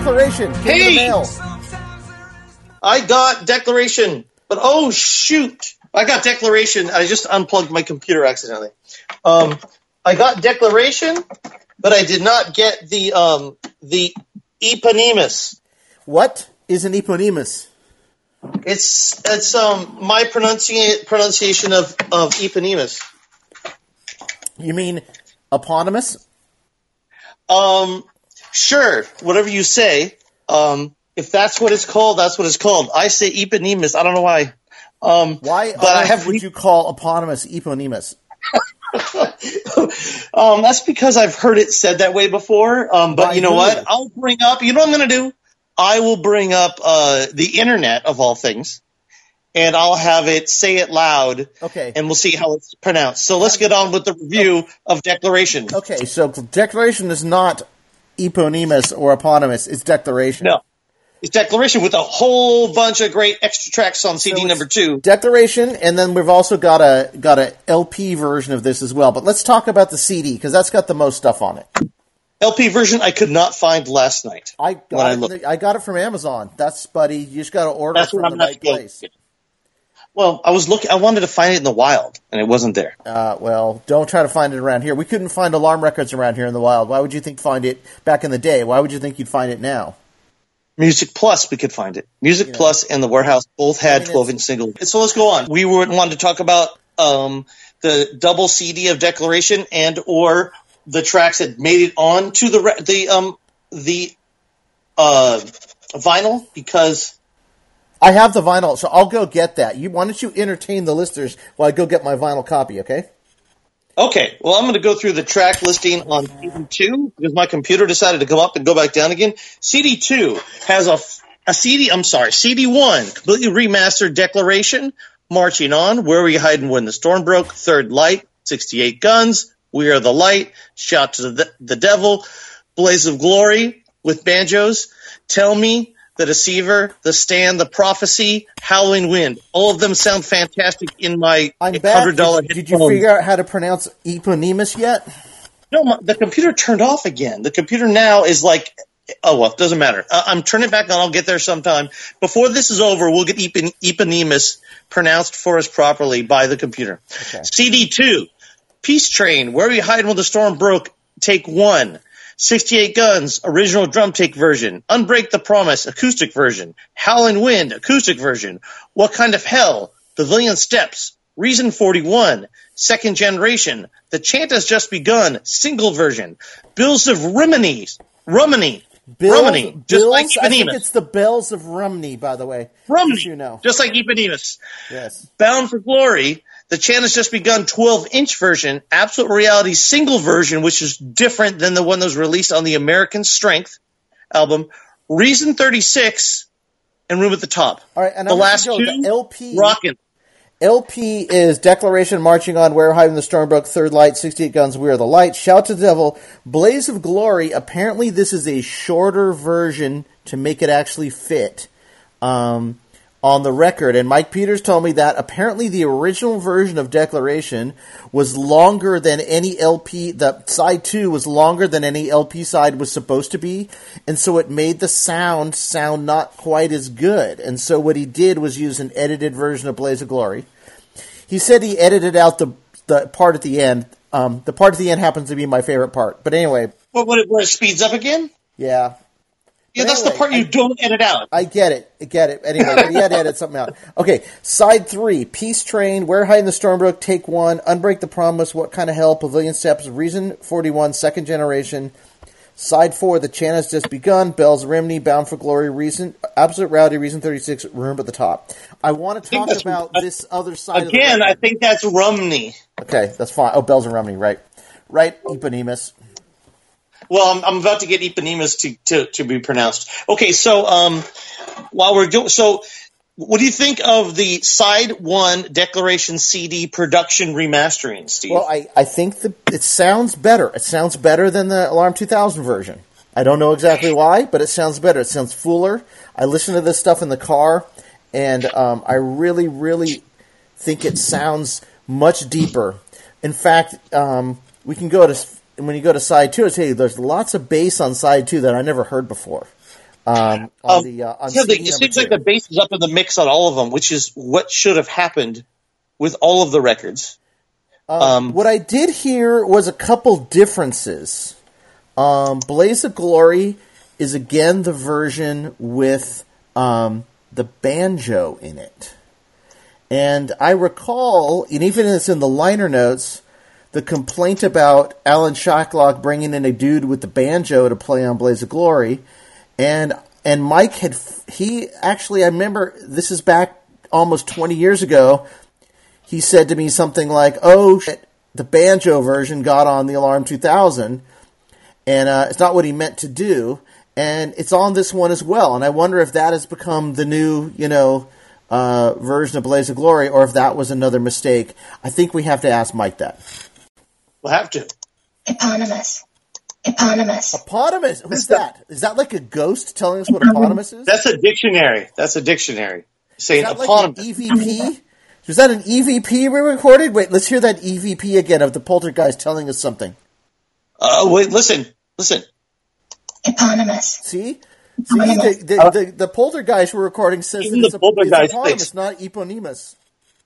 declaration. Came Hey! mail. I got declaration, but oh shoot, I got declaration. I just unplugged my computer accidentally. Um, I got declaration, but I did not get the um, the eponymous. What is an eponymous? It's it's um my pronunciation pronunciation of of eponymous. You mean eponymous? Um, sure, whatever you say. Um, if that's what it's called, that's what it's called. I say eponymous. I don't know why. Um, Why But I have would you call eponymous eponymous? Um, that's because I've heard it said that way before. Um, but By you know who? what? I'll bring up. You know what I'm going to do? I will bring up uh, the internet of all things, and I'll have it say it loud, Okay. and we'll see how it's pronounced. So let's get on with the review of Declaration. Okay, so declaration is not eponymous or eponymous, it's declaration. No, it's Declaration with a whole bunch of great extra tracks on CD it's- number two. Declaration, and then we've also got a got a LP version of this as well. But let's talk about the CD because that's got the most stuff on it. LP version I could not find last night. I got I it. looked. I got it from Amazon. That's buddy. You just got to order That's from the right place. Well, I was looking. I wanted to find it in the wild, and it wasn't there. Uh, well, don't try to find it around here. We couldn't find alarm records around here in the wild. Why would you think find it back in the day? Why would you think you'd find it now? Music Plus, we could find it. Music Plus and the Warehouse both had I mean, 12 inch singles. So let's go on. We were wanted to talk about um, the double CD of Declaration and or the tracks that made it on to the re- the um the uh vinyl because I have the vinyl, so I'll go get that. You why don't you entertain the listeners while I go get my vinyl copy? Okay. okay, well I'm going to go through the track listing on CD two because my computer decided to come up and go back down again. CD two has a a CD. I'm sorry, CD one completely remastered Declaration, Marching On, Where We Hide When the Storm Broke, Third Light, 68 Guns, We Are the Light, Shout to the, the Devil, Blaze of Glory with banjos, Tell Me, The Deceiver, The Stand, The Prophecy, Howling Wind. All of them sound fantastic in my I'm back. $100 Did, did you figure out how to pronounce eponymous yet? No, my, the computer turned off again. The computer now is like, oh well, doesn't matter. Uh, I'm turning it back on. I'll get there sometime. Before this is over, we'll get epon- eponymous pronounced for us properly by the computer. CD2, Peace Train, Where We Hide When the Storm Broke, Take One. 68 Guns, original drum take version. Unbreak the Promise, acoustic version. Howling Wind, acoustic version. What Kind of Hell, Pavilion Steps. Reason 41, second generation. The Chant Has Just Begun, single version. Bills of Rimini, Rumini, Bills, Rumini, just Bills, like I think it's the Bells of Rhymney, by the way. Rumini, you know. just like Eponymous. Yes. Bound for Glory, the chant has just begun 12 inch version, Absolute Reality single version, which is different than the one that was released on the American Strength album. Reason 36 and Room at the Top. All right, and the I'm last go, two, the LP rockin'. LP is Declaration Marching On, Where Hiding the Storm Broke, Third Light, 68 Guns, We Are the Light, Shout to the Devil, Blaze of Glory. Apparently, this is a shorter version to make it actually fit um, on the record. And Mike Peters told me that apparently the original version of Declaration was longer than any LP, the side two was longer than any LP side was supposed to be. And so it made the sound sound not quite as good. And so what he did was use an edited version of Blaze of Glory. He said he edited out the the part at the end. Um, the part at the end happens to be my favorite part. But anyway, What, what, where it speeds up again? yeah, Yeah, that's the part you I- don't edit out. I get it. I get it. Anyway, but he had to edit something out. Okay, side three: Peace Train, Where Hide in the Storm Broke, Take One, Unbreak the Promise, What Kind of Hell, Pavilion Steps, Reason Forty One, Second Generation, Side four, the chant has just begun. Bells Rimney, Bound for Glory, Reason, Absolute Rowdy, Reason 36, Room at the top. I want to talk about this other side Again, of the I think that's Romney. Okay, that's fine. Oh, Bells and Romney, right. Right, Eponymous. Well, I'm, I'm about to get Eponymous to, to, to be pronounced. Okay, so um, while we're doing so, what do you think of the side one Declaration CD production remastering, Steve? Well, I, I think the, it sounds better. It sounds better than the Alarm 2000 version. I don't know exactly why, but it sounds better. It sounds fuller. I listen to this stuff in the car, and um, I really, really think it sounds much deeper. In fact, um, we can go to when you go to side two. I tell you, there's lots of bass on side two that I never heard before. Um, on Um, the uh, on yeah, it seems two. like the bass is up in the mix on all of them, which is what should have happened with all of the records. Um, What I did hear was a couple differences. Um, Blaze of Glory is again the version with um, the banjo in it. And I recall, and even it's in the liner notes, the complaint about Alan Shacklock bringing in a dude with the banjo to play on Blaze of Glory, and and Mike had he actually I remember this is back almost twenty years ago. He said to me something like, "Oh shit, the banjo version got on the Alarm 2000, and uh, it's not what he meant to do, and it's on this one as well." And I wonder if that has become the new, you know, uh, version of Blaze of Glory, or if that was another mistake. I think we have to ask Mike that. We'll have to. Eponymous. Eponymous. Eponymous. Who's that? Is that like a ghost telling us what eponymous is? That's a dictionary. That's a dictionary saying Is that like eponymous. an EVP? Was that an EVP we recorded? Wait, let's hear that EVP again of the poltergeist telling us something. uh, wait, listen, listen. Eponymous. See? See, the, the, the, the poltergeist we're recording says Even that it's, the a, poltergeist it's eponymous, thinks- not eponymous.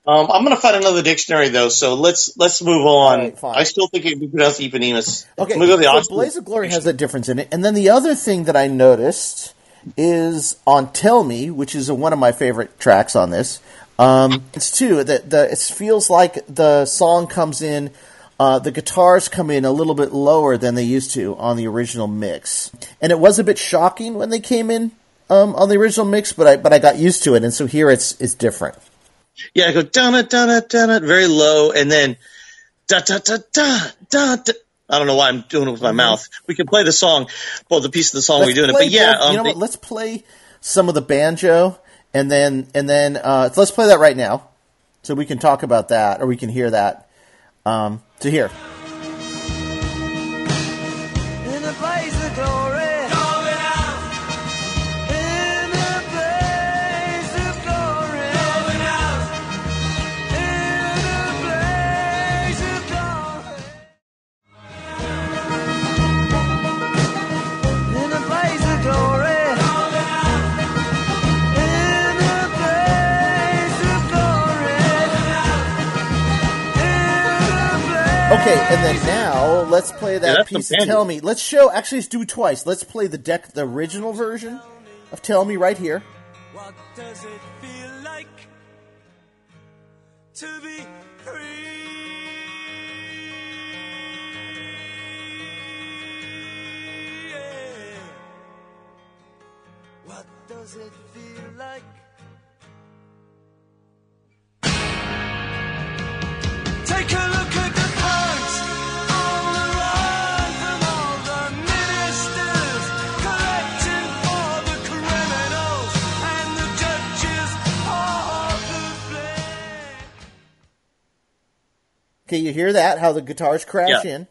Um, I'm going to find another dictionary though, so let's let's move on. Right. I still think it can be pronounced Eponymous. Okay, go the so Oxford. Blaze of Glory has that difference in it. And then the other thing that I noticed is on Tell Me, which is one of my favorite tracks on this. Um, it's two that the it feels like the song comes in. Uh, the guitars come in a little bit lower than they used to on the original mix, and it was a bit shocking when they came in um, on the original mix. But I but I got used to it, and so here it's it's different. Yeah, I go it, dun it, dun it, very low, and then da da da da da. da. I don't know why I'm doing it with my mouth. We can play the song, well, the piece of the song we're doing it, but yeah, um, you know what? Let's play some of the banjo, and then and then uh, let's play that right now, so we can talk about that, or we can hear that. Um, to hear, okay, and then now let's play that that's the piece of "Tell Me." Let's show. Actually, let's do it twice. Let's play the deck, the original version of "Tell Me" right here. What does it feel like to be free? Yeah. What does it feel like? Take a look Okay, you hear that? How the guitars crash Yeah. in.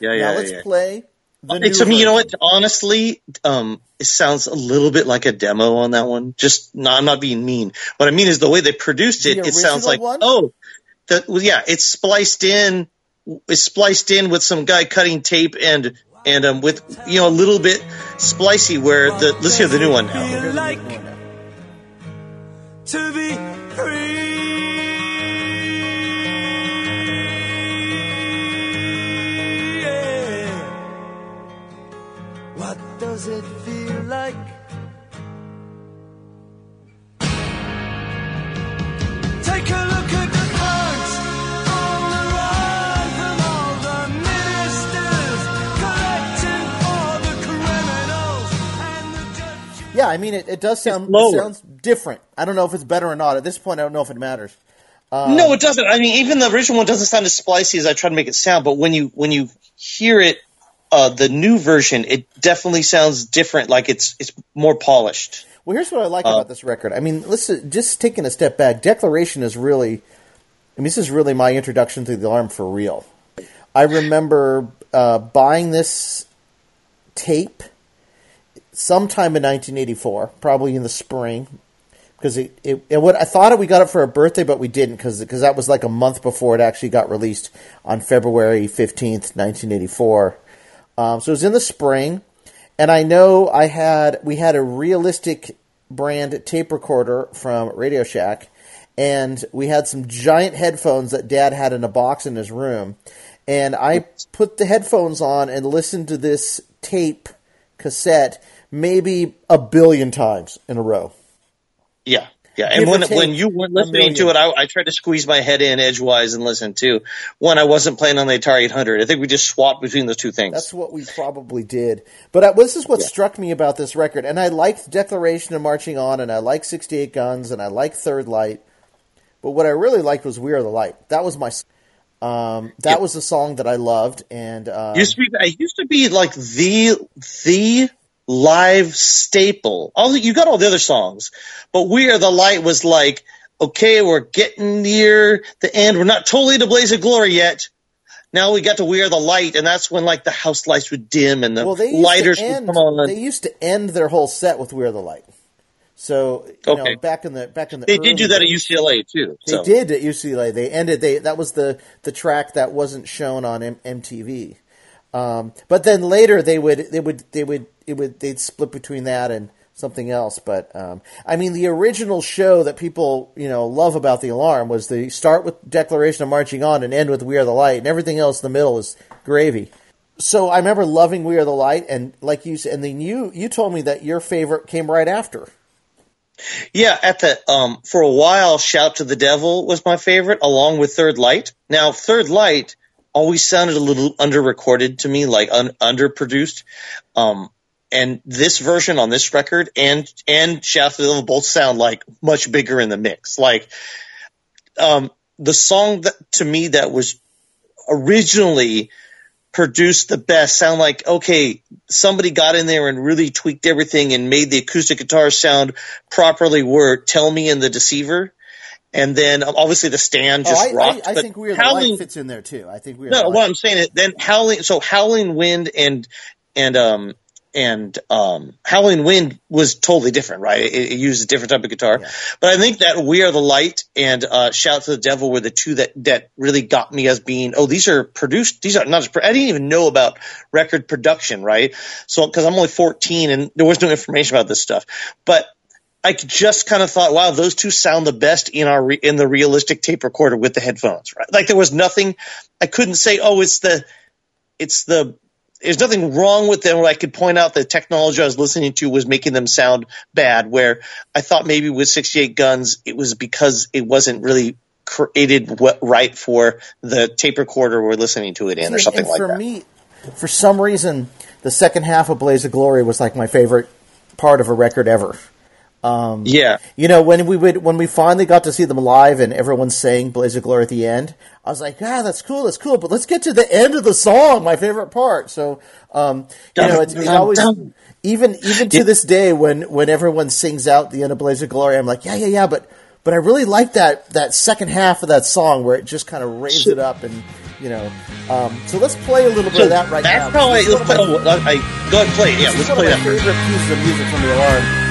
yeah, now yeah, let's yeah. play the new. It's, I mean, you know what? Honestly, um, it sounds a little bit like a demo on that one. Just, no, I'm not being mean. What I mean is the way they produced it. The It sounds like, one? oh, the, well, yeah, it's spliced in. It's spliced in with some guy cutting tape and and um, with you know a little bit splicey. Where the let's hear the new one now. Like to be free. Does it feel like? Take a look at the punks on the run from all the ministers, collecting for the Yeah, I mean, it, it does sound it sounds different. I don't know if it's better or not. At this point, I don't know if it matters. Um, no, it doesn't. I mean, even the original one doesn't sound as splicey as I try to make it sound. But when you when you hear it, uh, the new version, it definitely sounds different. Like it's it's more polished. Well, here's what I Uh, like about this record. I mean, listen, just taking a step back, Declaration is really, I mean, this is really my introduction to the alarm for real. I remember uh, buying this tape sometime in 1984, probably in the spring, because it, it, it what I thought it, we got it for a birthday, but we didn't because that was like a month before it actually got released on February 15th, 1984. Um, so it was in the spring, and I know I had we had a realistic brand tape recorder from Radio Shack, and we had some giant headphones that Dad had in a box in his room, and I put the headphones on and listened to this tape cassette maybe a billion times in a row. Yeah. Yeah, and when when you weren't listening to it, I, I tried to squeeze my head in edgewise and listen too. When I wasn't playing on the Atari 800, I think we just swapped between those two things. That's what we probably did. But uh, this is what struck me about this record. And I liked Declaration and Marching On, and I like 68 Guns, and I like Third Light. But what I really liked was We Are the Light. That was my. Um, that Yeah. was the song that I loved, and um, used to be I used to be like the the live staple. All you got all the other songs, but We Are the Light was like, okay, we're getting near the end. We're not totally to Blaze of Glory yet. Now we got to We Are the Light, and that's when like the house lights would dim and the well, they used lighters to end. would come on. They used to end their whole set with We Are the Light. So you Okay. know, back in the back in the they did do that at UCLA too. They so. did at UCLA. They ended. They that was the the track that wasn't shown on M- MTV. Um, but then later they would they would they would it would they'd split between that and something else. But um, I mean, the original show that people you know love about the alarm was the start with Declaration of Marching On and end with We Are the Light, and everything else in the middle is gravy. So I remember loving We Are the Light, and like you said, and then you you told me that your favorite came right after. Yeah, at the um for a while, "Shout to the Devil" was my favorite, along with Third Light." Now, Third Light" always sounded a little under-recorded to me, like un- underproduced. Um, and this version on this record and and "Shout to the Devil" both sound like much bigger in the mix. Like, um, the song that to me that was originally produced the best sound like okay somebody got in there and really tweaked everything and made the acoustic guitar sound properly were tell me and the deceiver and then um, obviously the stand Oh, just I, rocked I, I but think We Are howling Light fits in there too. I think We Are no what i'm saying is then howling so howling wind and and um and um howling wind was totally different right it, it used a different type of guitar Yeah. but i think that we are the light and uh shout to the devil were the two that that really got me as being oh these are produced these are not just, i didn't even know about record production right so because i'm only 14 and there was no information about this stuff but I just kind of thought, wow, those two sound the best in our re- in the realistic tape recorder with the headphones, right? Like there was nothing. I couldn't say, oh, it's the, it's the. There's nothing wrong with them where I could point out the technology I was listening to was making them sound bad. Where I thought maybe with 68 Guns, it was because it wasn't really created right for the tape recorder we're listening to it in, or something like for that. me, for some reason, the second half of Blaze of Glory was like my favorite part of a record ever. Yeah, You know, when we would when we finally got to see them live and everyone sang Blaze of Glory at the end, I was like, ah, that's cool, that's cool, but let's get to the end of the song, my favorite part. So, um, you know, it's, it's always even even to this day when when everyone sings out the end of Blaze of Glory, I'm like, yeah, yeah, yeah, but but I really like that that second half of that song where it just kind of raises it up and you know. Um, so let's play a little bit so of that right that's now. how I, let's play, my- oh, I, go ahead and play it. Yeah, let's play that favorite pieces of music from the alarm.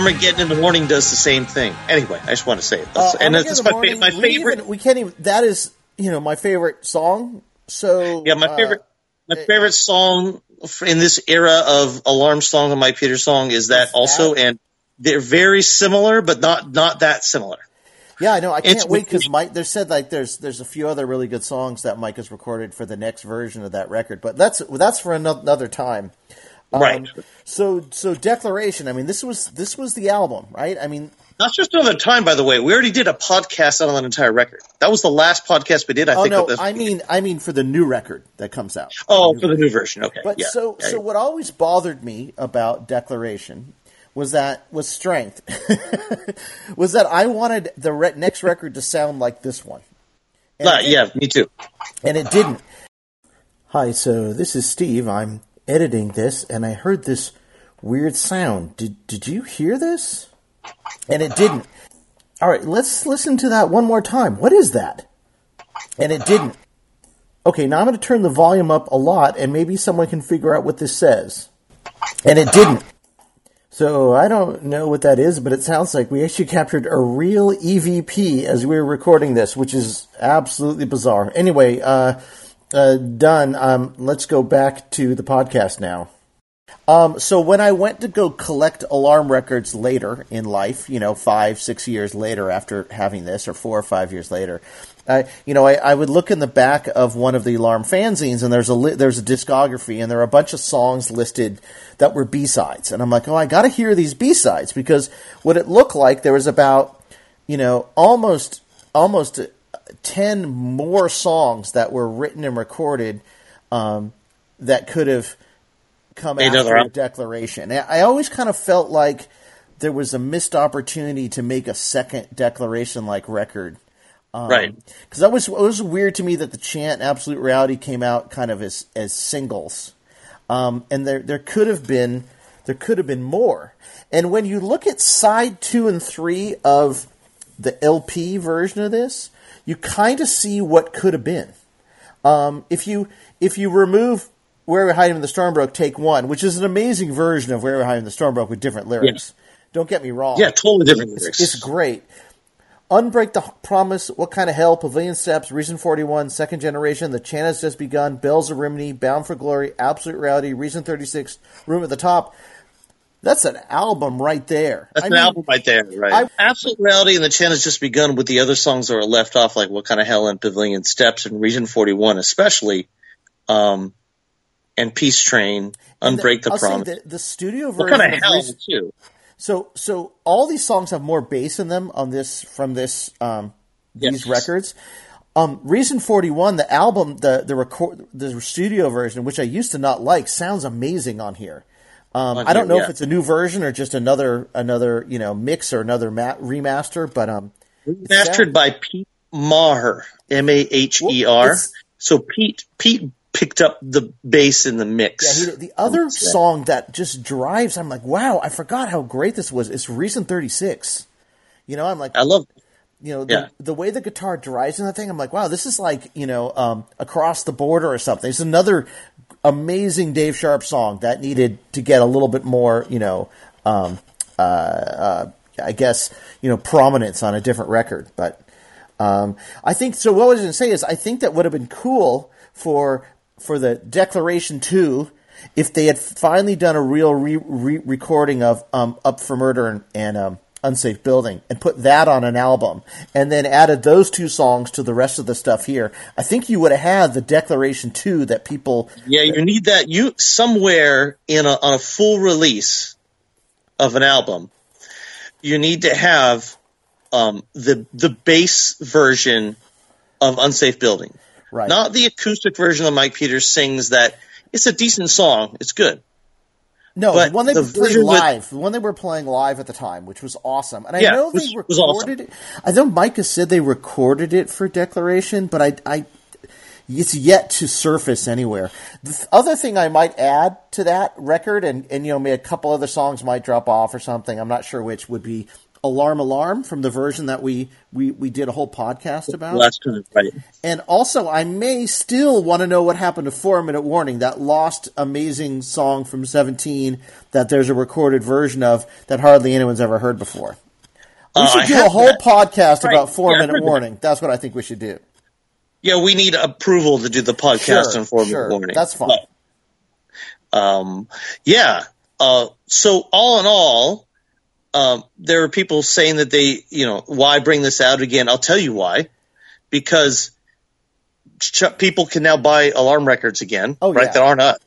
Armageddon in the morning does the same thing. Anyway, I just want to say it. That's, Uh, and Armageddon that's my, fa- Morning, my we favorite. even- we can't even. That is, you know, my favorite song. So yeah, my uh, favorite. My favorite song in this era of alarm song and Mike Peter song is that also, that- and they're very similar, but not not that similar. Yeah, I know. I can't It's- wait because Mike. They said like there's there's a few other really good songs that Mike has recorded for the next version of that record, but that's that's for ano- another time. Um, Right. So so declaration. I mean, this was this was the album, right? I mean, Not just another time, by the way. We already did a podcast on that entire record. That was the last podcast we did. I oh think. no, this- I mean I mean for the new record that comes out. oh, for the new version. Okay. But yeah. so Yeah, so what always bothered me about Declaration was that was strength. was that I wanted the re- next record to sound like this one. Uh, yeah, me too. and it didn't. Hi, so this is Steve. I'm editing this, and I heard this weird sound. Did did you hear this? And it didn't. All right, let's listen to that one more time. What is that? And it didn't. Okay, now I'm going to turn the volume up a lot, and maybe someone can figure out what this says. And it didn't. So I don't know what that is, but it sounds like we actually captured a real EVP as we were recording this, which is absolutely bizarre. Anyway, uh, uh, done. Um, let's go back to the podcast now. Um, so when I went to go collect alarm records later in life, you know, five, six years later after having this, or four or five years later, I, you know, I, I would look in the back of one of the alarm fanzines, and there's a li- there's a discography, and there are a bunch of songs listed that were B sides, and I'm like, oh, I got to hear these B sides because what it looked like there was about, you know, almost almost uh, ten more songs that were written and recorded um, that could have come Made after a declaration. I always kind of felt like there was a missed opportunity to make a second declaration like record. right. Because that was it was weird to me that the chant Absolute Reality came out kind of as as singles, um, and there there could have been there could have been more. And when you look at side two and three of the LP version of this, you kind of see what could have been. Um, if you if you remove Where We Hide in the Storm Broke, take one, which is an amazing version of Where We Hide in the Storm Broke with different lyrics. Don't get me wrong. Yeah, totally different It's, lyrics. it's great. Unbreak the Promise, What Kind of Hell, Pavilion Steps, Reason 41, Second Generation, The Chant Has Just Begun, Bells of Rimini, Bound for Glory, Absolute Reality, Reason 36, Room at the Top. That's an album right there. That's I an mean, album right there, right? I- Absolute Reality and the Chant has just begun with the other songs that were left off, like What Kind of Hell and Pavilion Steps and Reason 41, especially, um, and Peace Train, Unbreak the I'll say Promise. the, the studio what version kind of of hell, Reason- too? So so all these songs have more bass in them on this from this um, these Yes. records. Um, Reason Forty One, the album, the the record, the studio version, which I used to not like, sounds amazing on here. Um, I don't know yeah. if it's a new version or just another another you know mix or another ma- remaster, but um, it Mastered by Pete Maher, M A H E R. So Pete Pete picked up the bass in the mix. Yeah, he the other song that just drives, I'm like, wow, I forgot how great this was. It's Reason Thirty Six. You know, I'm like, I love you know the, Yeah. the way the guitar drives in that thing i'm like wow this is like you know um, across the border or something it's another amazing dave sharp song that needed to get a little bit more you know um, uh, uh, i guess you know prominence on a different record. But um, i think so what i was going to say is i think that would have been cool for for the declaration 2 if they had finally done a real re- re- recording of um, up for murder and, and um, unsafe building and put that on an album and then added those two songs to the rest of the stuff here i think you would have had the declaration 2 that people Yeah, you need that. You somewhere in a, on a full release of an album, you need to have um, the the bass version of "Unsafe Building," right not the acoustic version that Mike Peters sings. That it's a decent song. It's good. No but the one they the played version with- live the one they were playing live at the time which was awesome and i Yeah, know they which was awesome. recorded it i know micah said they recorded it for declaration but i i it's yet to surface anywhere. The th- other thing I might add to that record, and, and you know, maybe a couple other songs might drop off or something. I'm not sure which would be Alarm Alarm from the version that we, we, we did a whole podcast about. Last time, right? And also, I may still want to know what happened to Four Minute Warning, that lost amazing song from 17 that there's a recorded version of that hardly anyone's ever heard before. We Uh, should I do a whole that. podcast Right. about Four Yeah, Minute heard that. Warning. That's what I think we should do. Yeah, we need approval to do the podcast Sure, on four sure. minute warning. That's fine. But, um, yeah. Uh, so all in all, um, there are people saying that they, you know, why bring this out again? I'll tell you why. Because ch- people can now buy alarm records again, Oh, right? yeah. That aren't us.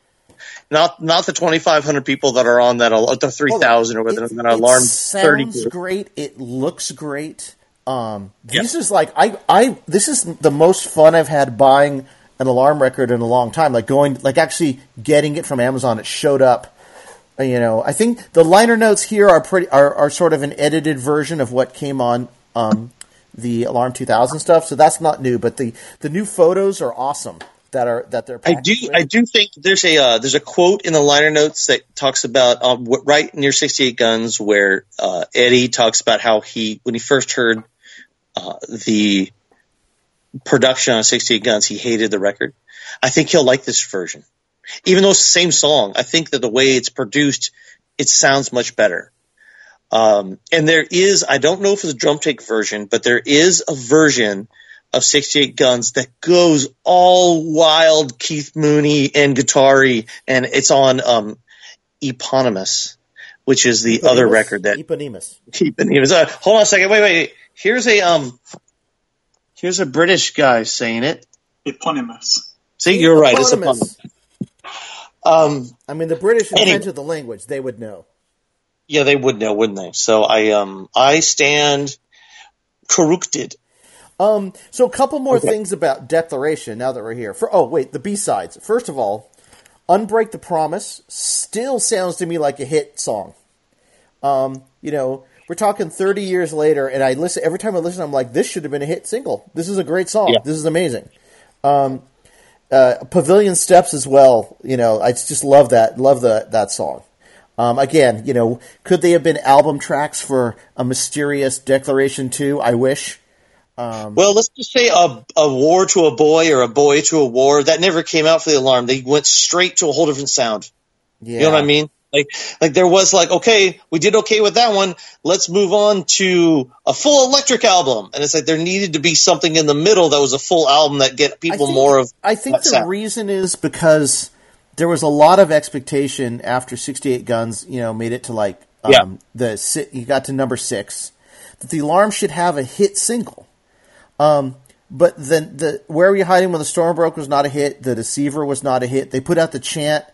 Not not the twenty five hundred people that are on that al- the three thousand or whatever It- that alarm sounds great. It looks great. Um, Yep. This is like I, I. This is the most fun I've had buying an alarm record in a long time. Like going, like actually getting it from Amazon. It showed up. You know, I think the liner notes here are pretty are, are sort of an edited version of what came on um, the Alarm 2000 stuff. So that's not new, but the the new photos are awesome. That are that they're. I do. with. I do think there's a uh, there's a quote in the liner notes that talks about um, right near 68 Guns where uh, Eddie talks about how he when he first heard uh, the production on 68 Guns he hated the record. I think he'll like this version, even though it's the same song. I think that the way it's produced, it sounds much better. Um, and there is I don't know if it's a drum take version, but there is a version of 68 Guns that goes all wild Keith Mooney and guitar and it's on um, Eponymous, which is the other record that Eponymous. Eponymous. Uh, hold on a second. Wait, wait. Here's a um. Here's a British guy saying it. Eponymous. See, you're right. It's Eponymous. Um. I mean, the British Anyway. invented the language; they would know. Yeah, they would know, wouldn't they? So I um. I stand corrupted. Um, so a couple more things about Declaration now that we're here. For oh wait, the B sides. First of all, Unbreak the Promise still sounds to me like a hit song. Um, you know, we're talking 30 years later, and I listen every time I listen. I'm like, this should have been a hit single. This is a great song. Yeah. This is amazing. Um, uh, Pavilion Steps as well. You know, I just love that. Love the that song. Um, again, you know, could they have been album tracks for a mysterious Declaration too? I wish. Well, let's just say a a war to a boy or a boy to a war that never came out for the alarm. They went straight to a whole different sound. Yeah. You know what I mean? Like, like there was like, okay, we did okay with that one. Let's move on to a full electric album. And it's like there needed to be something in the middle that was a full album that get people think- more of. I think the reason is because there was a lot of expectation after 68 Guns, you know, made it to like um, Yeah. the you got to number six that the alarm should have a hit single. Um, but then the Where Were You Hiding When the Storm Broke was not a hit. The Deceiver was not a hit. They put out the chant,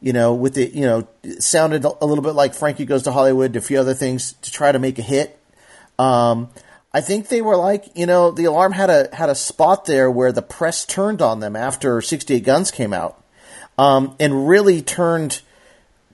you know, with the you know, it sounded a little bit like Frankie Goes to Hollywood, a few other things to try to make a hit. Um, I think they were like, you know, the alarm had a had a spot there where the press turned on them after 68 Guns came out, um, and really turned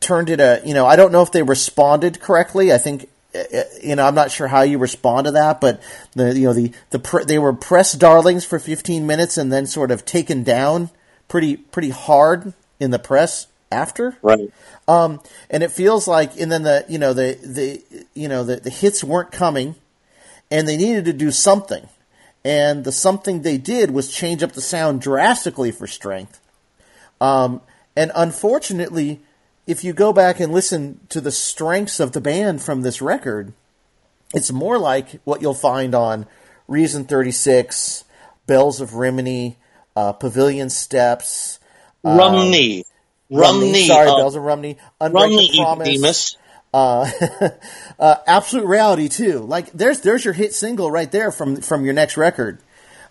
turned it a. You know, I don't know if they responded correctly. I think, uh, uh, you know, I'm not sure how you respond to that, but the you know the the they were press darlings for 15 minutes and then sort of taken down pretty pretty hard in the press after. Right. Um, and it feels like, and then the you know the the you know the, the hits weren't coming, and they needed to do something, and the something they did was change up the sound drastically for Strength. Um, and unfortunately, if you go back and listen to the strengths of the band from this record, it's more like what you'll find on Reason Thirty Six, Bells of Rimini, uh, Pavilion Steps. Rhymney. Rhymney. sorry, uh, Bells of Rhymney. Unbreak Rumney Promise. Uh, uh, Absolute Reality too. Like there's there's your hit single right there from from your next record.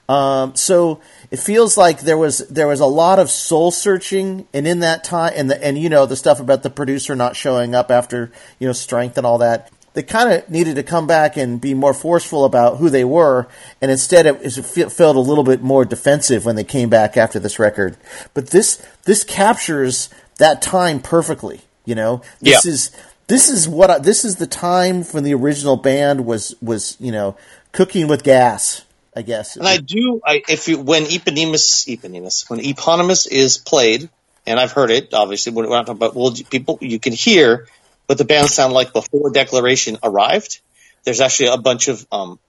Um, so it feels like there was there was a lot of soul searching, and in that time, and the, and you know the stuff about the producer not showing up after you know strength and all that. They kind of needed to come back and be more forceful about who they were, and instead it, it fe- felt a little bit more defensive when they came back after this record. But this this captures that time perfectly. You know, this Yeah. is this is what I, this is the time when the original band was was you know cooking with gas. I guess. And I do, I, if you, when Eponymous, Eponymous, when Eponymous is played, and I've heard it, obviously, when we're not talking about, well, people, you can hear what the band sound like before Declaration arrived. there's actually a bunch of um,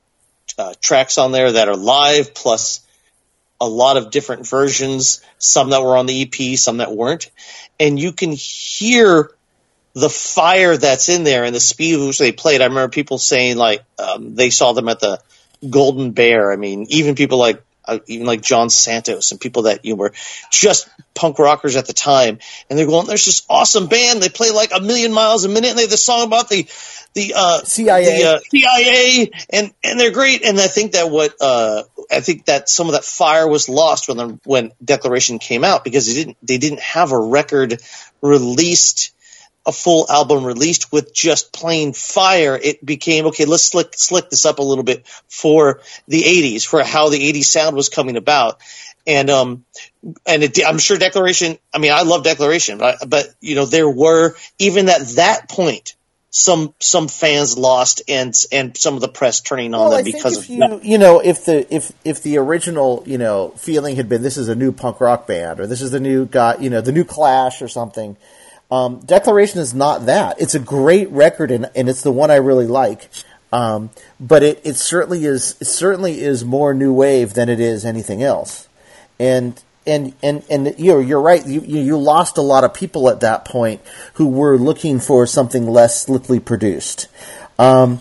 uh, tracks on there that are live, plus a lot of different versions. Some that were on the EP, some that weren't, and you can hear the fire that's in there and the speed which they played. I remember people saying like um, they saw them at the Golden Bear. I mean, even people like uh, even like John Santos and people that you know, were just punk rockers at the time, and they're going, "There's this awesome band. They play like a million miles a minute, and they have this song about the the uh, CIA. the, uh, CIA, and and they're great." And I think that what uh, I think that some of that fire was lost when the, when Declaration came out because they didn't they didn't have a record released a full album released with just plain fire, it became okay. Let's slick slick this up a little bit for the '80s, for how the '80s sound was coming about, and um, and it, I'm sure Declaration. I mean, I love Declaration, but but you know there were even at that point some some fans lost and and some of the press turning on Well, I them think because if of you that. you know if the if if the original you know feeling had been this is a new punk rock band or this is the new guy you know the new Clash or something, um, Declaration is not that. It's a great record and and it's the one I really like. Um, but it, it certainly is it certainly is more new wave than it is anything else. And and and and you're you're right. You you you lost a lot of people at that point who were looking for something less slickly produced. Um,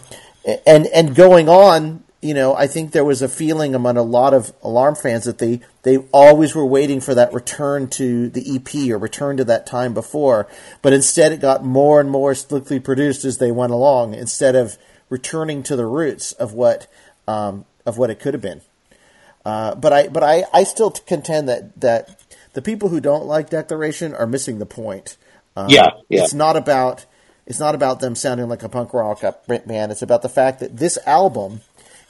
and and going on, you know, I think there was a feeling among a lot of alarm fans that they they always were waiting for that return to the EP or return to that time before, but instead it got more and more slickly produced as they went along, instead of returning to the roots of what um, of what it could have been. Uh, but I but I, I still contend that that the people who don't like Declaration are missing the point. Um, Yeah, yeah. It's not about it's not about them sounding like a punk rock band. It's about the fact that this album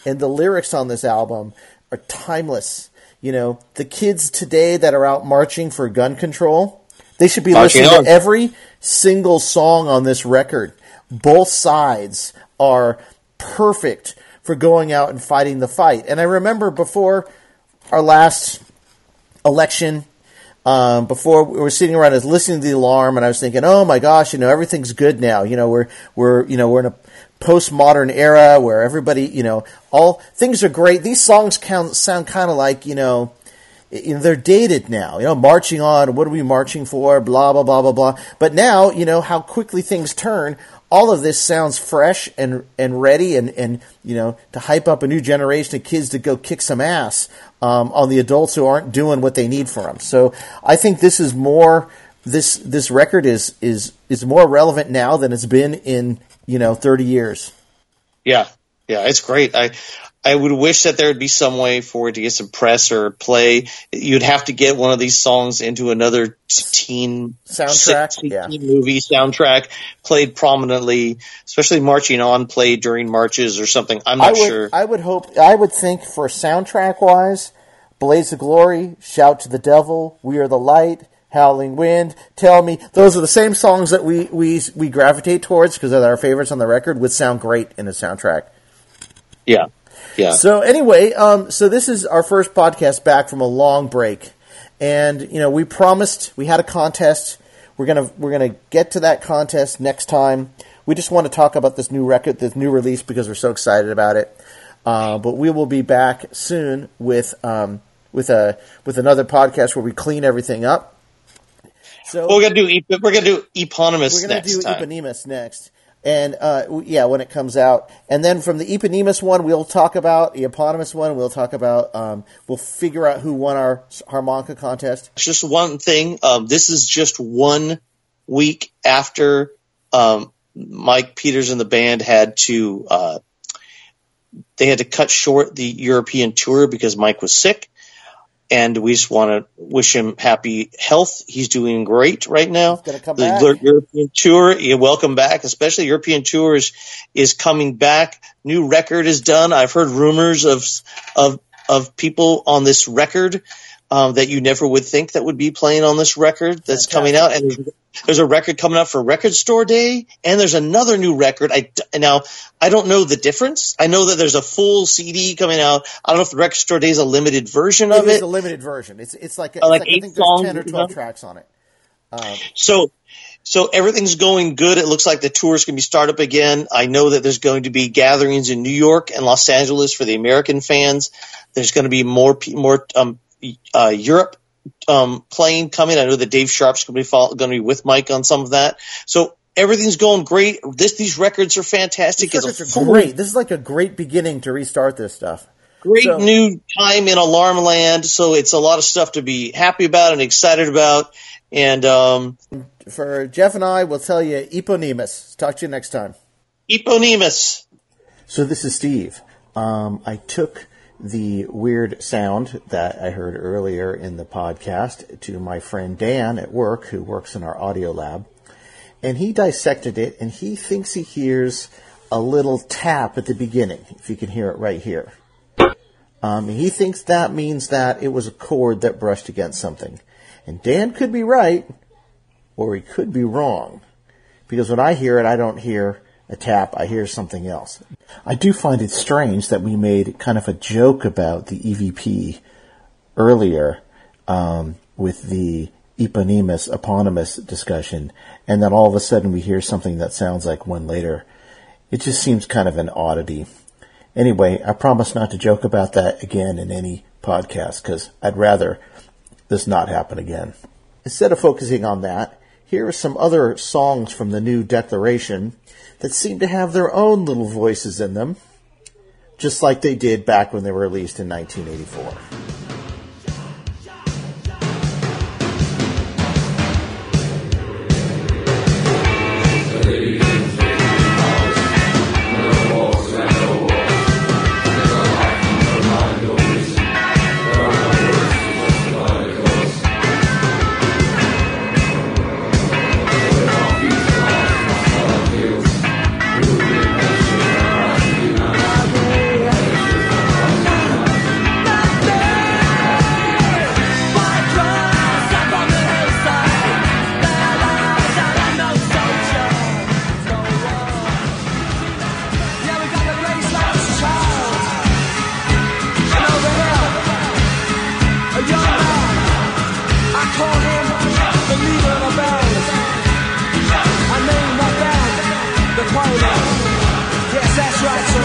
and the lyrics on this album are timeless. You know, the kids today that are out marching for gun control, they should be Marching listening on. to every single song on this record. Both sides are perfect for going out and fighting the fight. And I remember before our last election, um, before we were sitting around, I was listening to the alarm, and I was thinking, "Oh my gosh, you know, everything's good now. You know, we're we're you know we're in a postmodern era where everybody, you know, all things are great. These songs count, sound kind of like you know." you know, they're dated now. You know, marching on. What are we marching for? Blah blah blah blah blah. But now, you know how quickly things turn. All of this sounds fresh and and ready, and and you know to hype up a new generation of kids to go kick some ass um, on the adults who aren't doing what they need for them. So I think this is more. This this record is is is more relevant now than it's been in you know thirty years. Yeah, yeah, it's great. I I would wish that there would be some way for it to get some press or play. You'd have to get one of these songs into another teen Soundtrack, teen yeah. movie soundtrack, played prominently, especially marching on, played during marches or something. I'm I not would, sure. I would hope. I would think for soundtrack wise, "Blaze of Glory," "Shout to the Devil," "We Are the Light," "Howling Wind," "Tell Me." Those are the same songs that we we we gravitate towards because they're our favorites on the record. Would sound great in a soundtrack. Yeah, yeah. So anyway, um, so this is our first podcast back from a long break, and you know we promised we had a contest. We're gonna we're gonna get to that contest next time. We just want to talk about this new record, this new release, because we're so excited about it. Uh, but we will be back soon with um, with a with another podcast where we clean everything up. So we're gonna do we're gonna do eponymous we're going to next do time. Eponymous next. And uh, yeah, when it comes out, and then from the Eponymous one, we'll talk about the eponymous one. We'll talk about um, we'll figure out who won our harmonica contest. Just one thing. Um, this is just one week after um, Mike Peters and the band had to uh, they had to cut short the European tour because Mike was sick, and we just want to wish him happy health. He's doing great right now. gonna come the back. European tour, welcome back. Especially European tour is, is coming back. New record is done. I've heard rumors of of of people on this record um, that you never would think that would be playing on this record that's coming out. And there's, a record coming out for Record Store Day, and there's another new record. I now I don't know the difference. I know that there's a full CD coming out. I don't know if the Record Store Day is a limited version of it. It is a limited version. It's it's like, Uh, it's like like, eight I think there's songs ten or twelve tracks on it. So So everything's going good. It looks like the tour's going to be start up again. I know that there's going to be gatherings in New York and Los Angeles for the American fans. There's going to be more more um, uh, Europe um, playing coming. I know that Dave Sharp's going to be follow- going to be with Mike on some of that. So everything's going great. This these records are fantastic. These It's records are full- great. This is like a great beginning to restart this stuff. great So- new time in Alarm Land. So it's a lot of stuff to be happy about and excited about. And um, For Jeff and I, we'll tell you Eponymous. Talk to you next time. Eponymous. So this is Steve. Um, I took the weird sound that I heard earlier in the podcast to my friend Dan at work, who works in our audio lab, and he dissected it, and he thinks he hears a little tap at the beginning. If you can hear it right here, um, he thinks that means that it was a cord that brushed against something, and Dan could be right, or he could be wrong. Because when I hear it, I don't hear a tap, I hear something else. I do find it strange that we made kind of a joke about the EVP earlier um, with the eponymous, eponymous discussion, and then all of a sudden we hear something that sounds like one later. It just seems kind of an oddity. Anyway, I promise not to joke about that again in any podcast because I'd rather this not happen again. Instead of focusing on that, here are some other songs from the new Declaration that seem to have their own little voices in them, just like they did back when they were released in 1984. try to